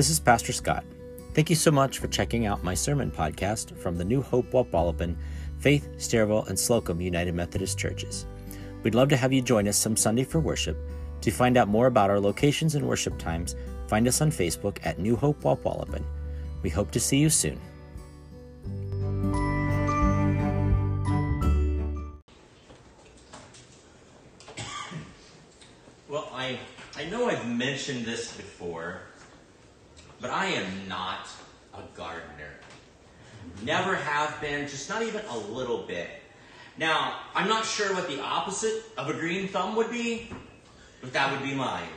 This is Pastor Scott. Thank you so much for checking out my sermon podcast from the New Hope Wapwallopen, Faith, Stairwell, and Slocum United Methodist Churches. We'd love to have you join us some Sunday for worship. To find out more about our locations and worship times, find us on Facebook at New Hope Wapwallopen. We hope to see you soon. Well, I, I know I've mentioned this before, but I am not a gardener. Never have been, just not even a little bit. Now, I'm not sure what the opposite of a green thumb would be, but that would be mine.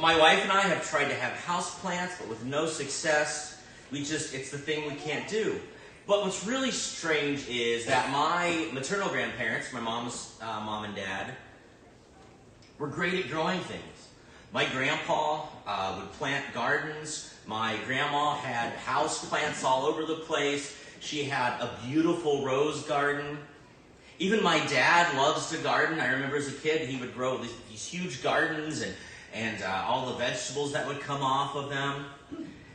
My wife and I have tried to have house plants, but with no success. We just, it's the thing we can't do. But what's really strange is that my maternal grandparents, my mom's uh, mom and dad, were great at growing things. My grandpa uh, would plant gardens. My grandma had house plants all over the place. She had a beautiful rose garden. Even my dad loves to garden. I remember as a kid, he would grow these, these huge gardens and, and uh, all the vegetables that would come off of them.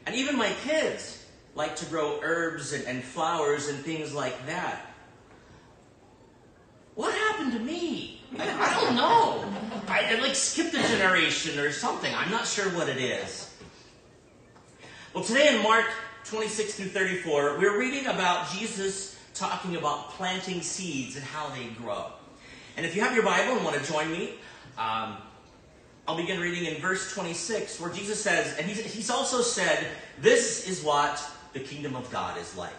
And even my kids like to grow herbs and, and flowers and things like that. What happened to me? I, don't know. I, I like skipped a generation or something. I'm not sure what it is. Well, today in Mark 26 through 34, we're reading about Jesus talking about planting seeds and how they grow. And if you have your Bible and want to join me, um, I'll begin reading in verse 26, where Jesus says, and he's, he's also said, This is what the kingdom of God is like.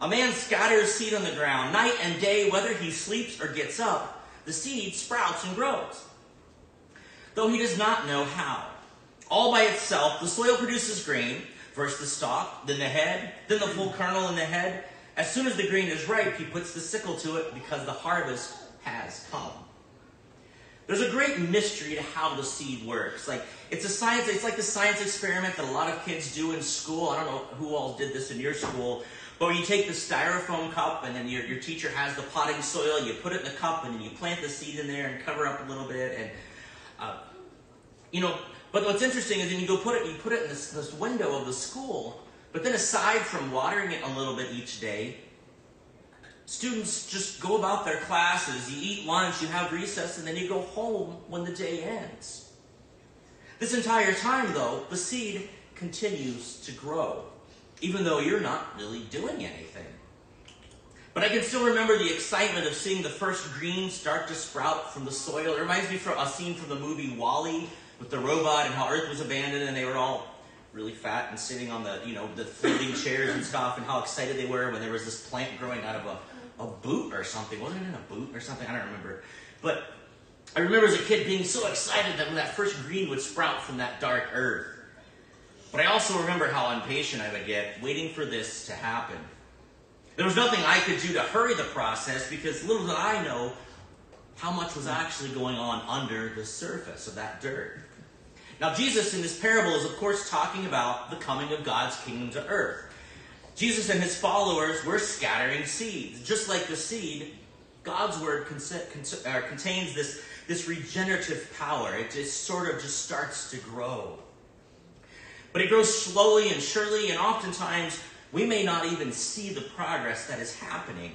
A man scatters seed on the ground. Night and day, whether he sleeps or gets up, the seed sprouts and grows. Though he does not know how. All by itself, the soil produces grain, first the stalk, then the head, then the full kernel in the head. As soon as the grain is ripe, he puts the sickle to it because the harvest has come. There's a great mystery to how the seed works. Like it's a science, it's like the science experiment that a lot of kids do in school. I don't know who all did this in your school, but you take the styrofoam cup and then your, your teacher has the potting soil, you put it in the cup and then you plant the seed in there and cover up a little bit and uh, you know, but what's interesting is then you go put it, you put it in this, this window of the school, but then aside from watering it a little bit each day, students just go about their classes, you eat lunch, you have recess, and then you go home when the day ends. This entire time, though, the seed continues to grow, even though you're not really doing anything. But I can still remember the excitement of seeing the first green start to sprout from the soil. It reminds me of a scene from the movie WALL-E with the robot and how Earth was abandoned and they were all really fat and sitting on the, you know, the floating chairs and stuff and how excited they were when there was this plant growing out of a, a boot or something. Wasn't it in a boot or something? I don't remember. But I remember as a kid being so excited that when that first green would sprout from that dark earth. But I also remember how impatient I would get waiting for this to happen. There was nothing I could do to hurry the process because little did I know how much was actually going on under the surface of that dirt. Now, Jesus in this parable is, of course, talking about the coming of God's kingdom to earth. Jesus and his followers were scattering seeds. Just like the seed, God's word uh, contains this, this regenerative power. It just sort of just starts to grow. But it grows slowly and surely, and oftentimes we may not even see the progress that is happening.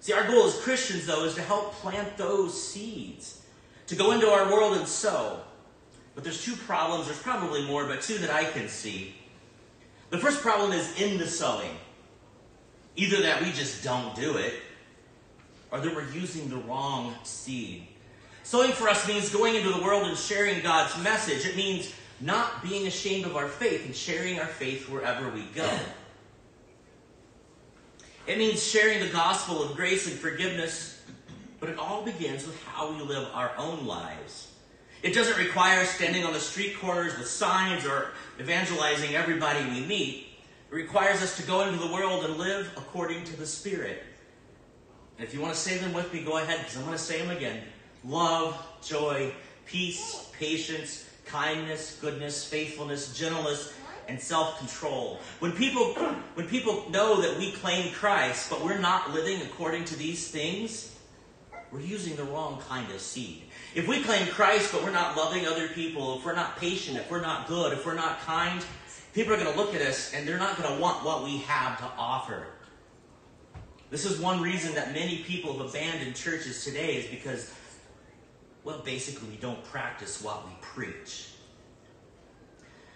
See, our goal as Christians, though, is to help plant those seeds, to go into our world and sow. But there's two problems, there's probably more, but two that I can see. The first problem is in the sowing. Either that we just don't do it, or that we're using the wrong seed. Sowing for us means going into the world and sharing God's message. It means not being ashamed of our faith and sharing our faith wherever we go. It means sharing the gospel of grace and forgiveness, but it all begins with how we live our own lives. It doesn't require standing on the street corners with signs or evangelizing everybody we meet. It requires us to go into the world and live according to the Spirit. And if you want to say them with me, go ahead, because I'm going to say them again. Love, joy, peace, patience, kindness, goodness, faithfulness, gentleness, and self-control. When people, when people know that we claim Christ, but we're not living according to these things, we're using the wrong kind of seed. If we claim Christ, but we're not loving other people, if we're not patient, if we're not good, if we're not kind, people are going to look at us and they're not going to want what we have to offer. This is one reason that many people have abandoned churches today is because, well, basically we don't practice what we preach.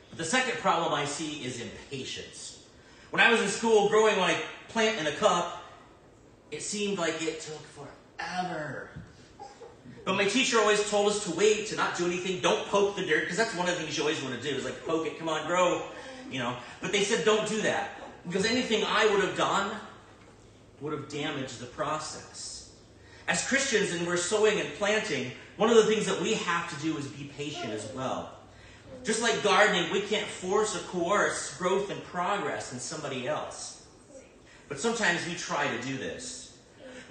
But the second problem I see is impatience. When I was in school growing like plant in a cup, it seemed like it took forever. But my teacher always told us to wait, to not do anything, don't poke the dirt, because that's one of the things you always want to do, is like poke it, come on, grow, you know. But they said don't do that. Because anything I would have done would have damaged the process. As Christians, and we're sowing and planting, one of the things that we have to do is be patient as well. Just like gardening, we can't force or coerce growth and progress in somebody else. But sometimes we try to do this.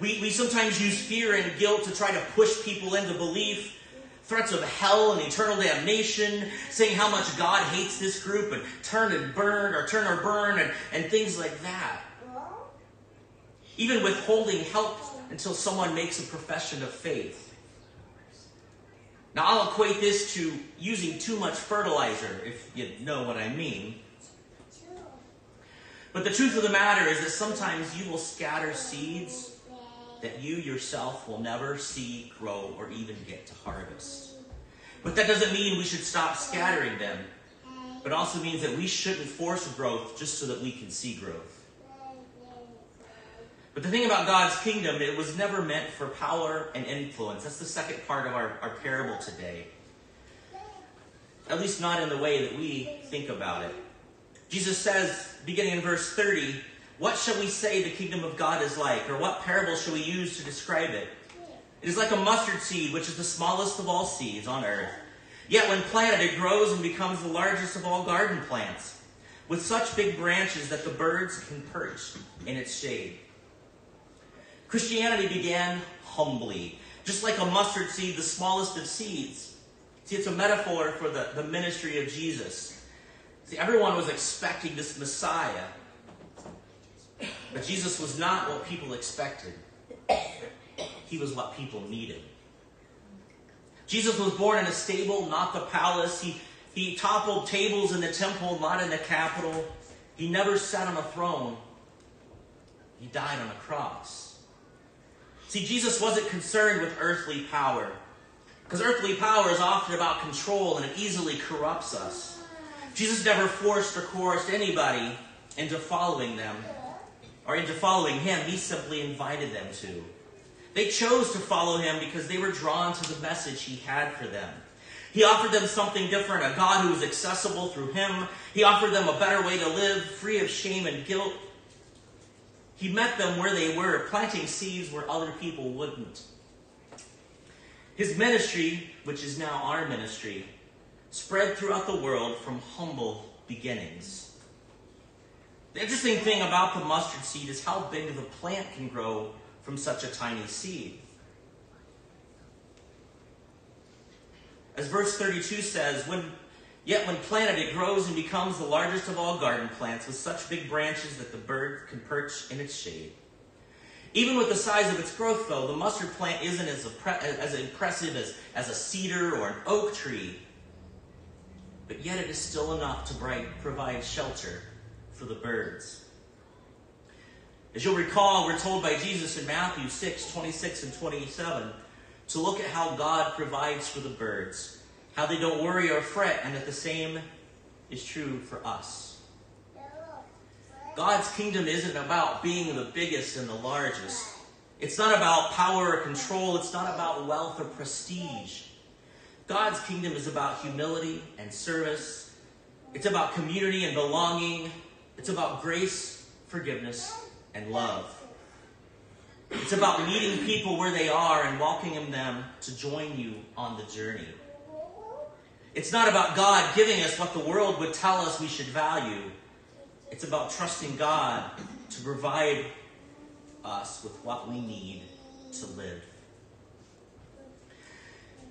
We, we sometimes use fear and guilt to try to push people into belief, threats of hell and eternal damnation, saying how much God hates this group and turn and burn or turn or burn and, and things like that even withholding help until someone makes a profession of faith. Now, I'll equate this to using too much fertilizer, if you know what I mean. But the truth of the matter is that sometimes you will scatter seeds that you yourself will never see grow or even get to harvest. But that doesn't mean we should stop scattering them, but also means that we shouldn't force growth just so that we can see growth. But the thing about God's kingdom, it was never meant for power and influence. That's the second part of our, our parable today. At least not in the way that we think about it. Jesus says, beginning in verse 30, What shall we say the kingdom of God is like? Or what parable shall we use to describe it? It is like a mustard seed, which is the smallest of all seeds on earth. Yet when planted, it grows and becomes the largest of all garden plants, with such big branches that the birds can perch in its shade. Christianity began humbly, just like a mustard seed, the smallest of seeds. See, it's a metaphor for the, the ministry of Jesus. See, everyone was expecting this Messiah, but Jesus was not what people expected. He was what people needed. Jesus was born in a stable, not the palace. He, he toppled tables in the temple, not in the capital. He never sat on a throne. He died on a cross. See, Jesus wasn't concerned with earthly power. Because earthly power is often about control and it easily corrupts us. Jesus never forced or coerced anybody into following them or into following him. He simply invited them to. They chose to follow him because they were drawn to the message he had for them. He offered them something different, a God who was accessible through him. He offered them a better way to live, free of shame and guilt, he met them where they were, planting seeds where other people wouldn't. His ministry, which is now our ministry, spread throughout the world from humble beginnings. The interesting thing about the mustard seed is how big the plant can grow from such a tiny seed. As verse 32 says, when Yet when planted, it grows and becomes the largest of all garden plants with such big branches that the bird can perch in its shade. Even with the size of its growth, though, the mustard plant isn't as, as impressive as, as a cedar or an oak tree. But yet it is still enough to provide shelter for the birds. As you'll recall, we're told by Jesus in Matthew 6, 26 and 27 to look at how God provides for the birds how they don't worry or fret, and that the same is true for us. God's kingdom isn't about being the biggest and the largest. It's not about power or control. It's not about wealth or prestige. God's kingdom is about humility and service. It's about community and belonging. It's about grace, forgiveness, and love. It's about meeting people where they are and welcoming them to join you on the journey. It's not about God giving us what the world would tell us we should value. It's about trusting God to provide us with what we need to live.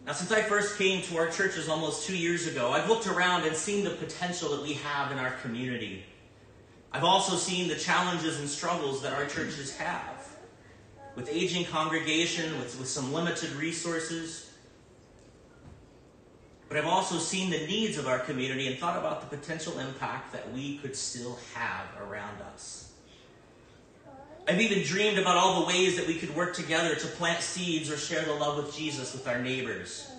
Now, since I first came to our churches almost two years ago, I've looked around and seen the potential that we have in our community. I've also seen the challenges and struggles that our churches have. with aging congregation, with, with some limited resources. But I've also seen the needs of our community and thought about the potential impact that we could still have around us. I've even dreamed about all the ways that we could work together to plant seeds or share the love with Jesus with our neighbors.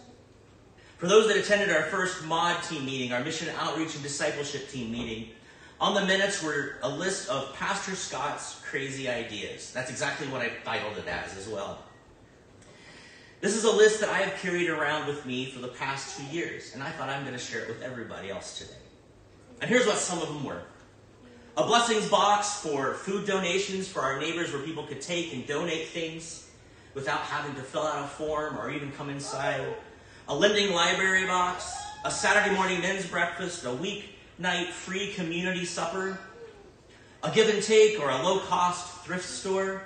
For those that attended our first MOD team meeting, our Mission Outreach and Discipleship team meeting, on the minutes were a list of Pastor Scott's crazy ideas. That's exactly what I titled it as as well. This is a list that I have carried around with me for the past two years, and I thought I'm going to share it with everybody else today. And here's what some of them were a blessings box for food donations for our neighbors where people could take and donate things without having to fill out a form or even come inside, a lending library box, a Saturday morning men's breakfast, a weeknight free community supper, a give and take or a low cost thrift store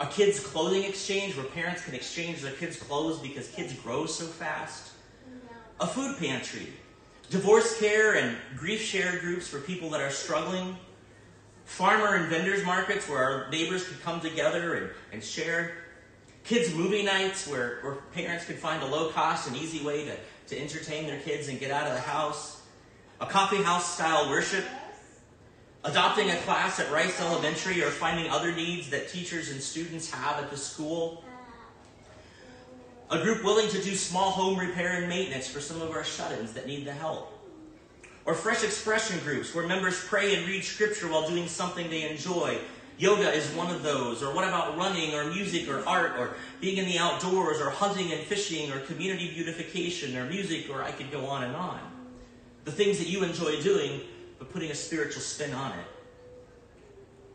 a kids' clothing exchange where parents can exchange their kids' clothes because kids grow so fast, a food pantry, divorce care and grief share groups for people that are struggling, farmer and vendors markets where our neighbors could come together and, and share, kids' movie nights where, where parents could find a low cost and easy way to, to entertain their kids and get out of the house, a coffee house style worship adopting a class at Rice Elementary or finding other needs that teachers and students have at the school. A group willing to do small home repair and maintenance for some of our shut ins that need the help. Or fresh expression groups where members pray and read scripture while doing something they enjoy. Yoga is one of those. Or what about running or music or art or being in the outdoors or hunting and fishing or community beautification or music or I could go on and on. The things that you enjoy doing but putting a spiritual spin on it.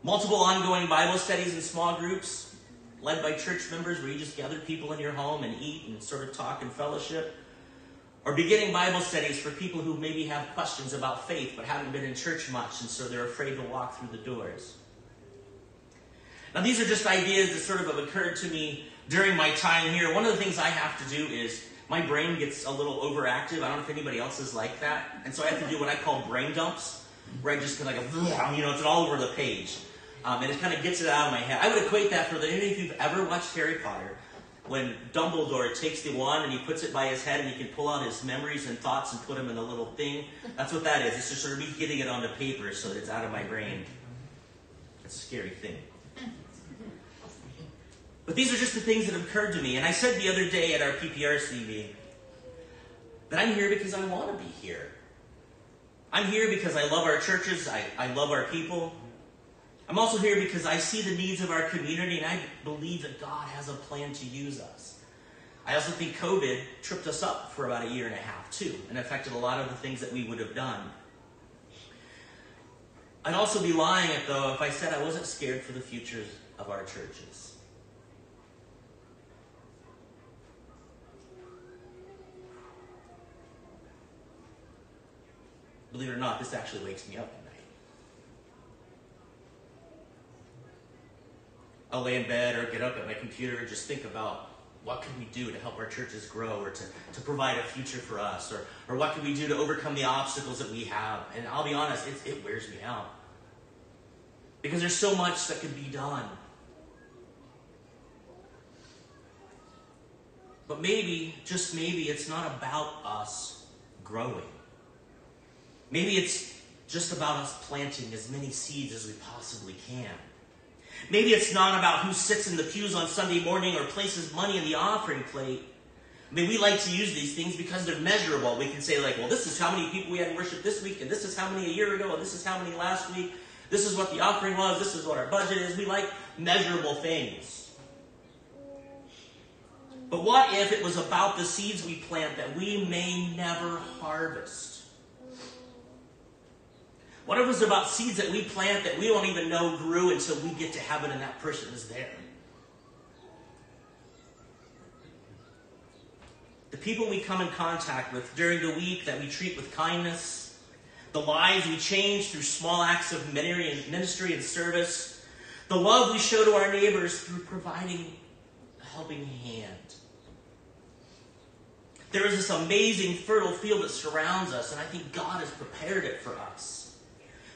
Multiple ongoing Bible studies in small groups, led by church members, where you just gather people in your home and eat and sort of talk and fellowship. Or beginning Bible studies for people who maybe have questions about faith but haven't been in church much and so they're afraid to walk through the doors. Now, these are just ideas that sort of have occurred to me during my time here. One of the things I have to do is my brain gets a little overactive. I don't know if anybody else is like that. And so I have to do what I call brain dumps, where I just kind of like, you know, it's all over the page. Um, and it kind of gets it out of my head. I would equate that for the, any of you who've ever watched Harry Potter, when Dumbledore takes the wand and he puts it by his head and he can pull out his memories and thoughts and put them in a little thing. That's what that is. It's just sort of me getting it onto paper so that it's out of my brain. It's a scary thing. But these are just the things that have occurred to me. And I said the other day at our PPRC meeting that I'm here because I want to be here. I'm here because I love our churches, I, I love our people. I'm also here because I see the needs of our community and I believe that God has a plan to use us. I also think COVID tripped us up for about a year and a half, too, and affected a lot of the things that we would have done. I'd also be lying, though, if I said I wasn't scared for the futures of our churches. Believe it or not, this actually wakes me up at night. I'll lay in bed or get up at my computer and just think about what can we do to help our churches grow or to, to provide a future for us or, or what can we do to overcome the obstacles that we have. And I'll be honest, it, it wears me out. Because there's so much that could be done. But maybe, just maybe, it's not about us growing. Maybe it's just about us planting as many seeds as we possibly can. Maybe it's not about who sits in the pews on Sunday morning or places money in the offering plate. I mean, we like to use these things because they're measurable. We can say, like, well, this is how many people we had in worship this week, and this is how many a year ago, and this is how many last week. This is what the offering was, this is what our budget is. We like measurable things. But what if it was about the seeds we plant that we may never harvest? What if about seeds that we plant that we don't even know grew until we get to heaven and that person is there? The people we come in contact with during the week that we treat with kindness, the lives we change through small acts of ministry and service, the love we show to our neighbors through providing a helping hand. There is this amazing fertile field that surrounds us, and I think God has prepared it for us.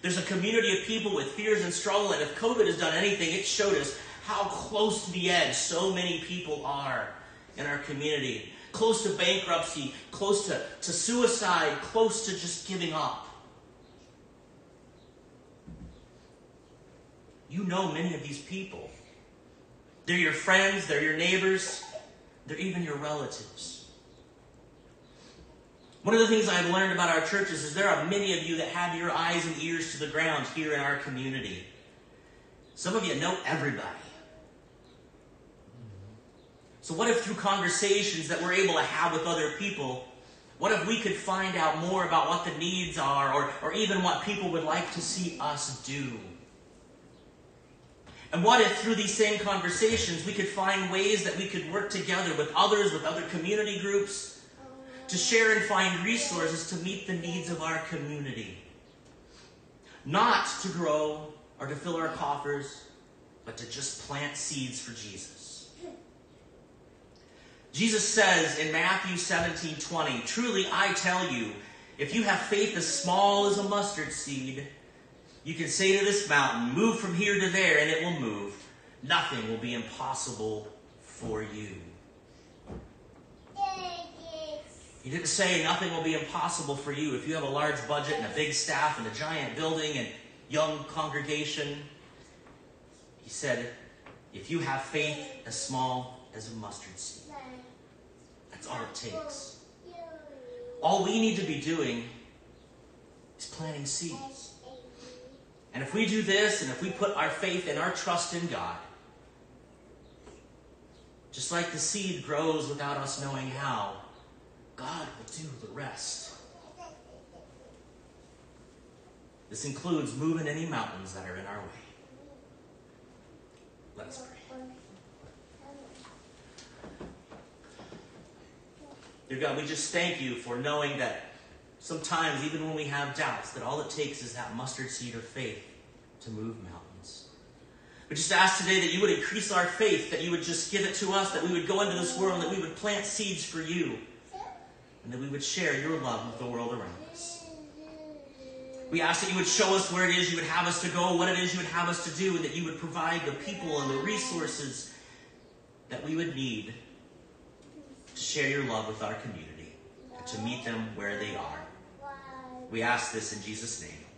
There's a community of people with fears and struggle, and if COVID has done anything, it showed us how close to the edge so many people are in our community. Close to bankruptcy, close to, to suicide, close to just giving up. You know many of these people. They're your friends, they're your neighbors, they're even your relatives. One of the things I've learned about our churches is there are many of you that have your eyes and ears to the ground here in our community. Some of you know everybody. So, what if through conversations that we're able to have with other people, what if we could find out more about what the needs are or, or even what people would like to see us do? And what if through these same conversations we could find ways that we could work together with others, with other community groups, to share and find resources to meet the needs of our community? Not to grow or to fill our coffers, but to just plant seeds for Jesus. Jesus says in Matthew 17 20, Truly I tell you, if you have faith as small as a mustard seed, you can say to this mountain, Move from here to there, and it will move. Nothing will be impossible for you. He didn't say nothing will be impossible for you if you have a large budget and a big staff and a giant building and young congregation. He said, if you have faith as small as a mustard seed, that's all it takes. All we need to be doing is planting seeds. And if we do this, and if we put our faith and our trust in God, just like the seed grows without us knowing how, God will do the rest. This includes moving any mountains that are in our way. Let us pray. Dear God, we just thank you for knowing that sometimes, even when we have doubts, that all it takes is that mustard seed of faith to move mountains. We just ask today that you would increase our faith, that you would just give it to us, that we would go into this world, that we would plant seeds for you, and that we would share your love with the world around us. We ask that you would show us where it is you would have us to go, what it is you would have us to do, and that you would provide the people and the resources that we would need to share your love with our community and to meet them where they are. We ask this in Jesus' name.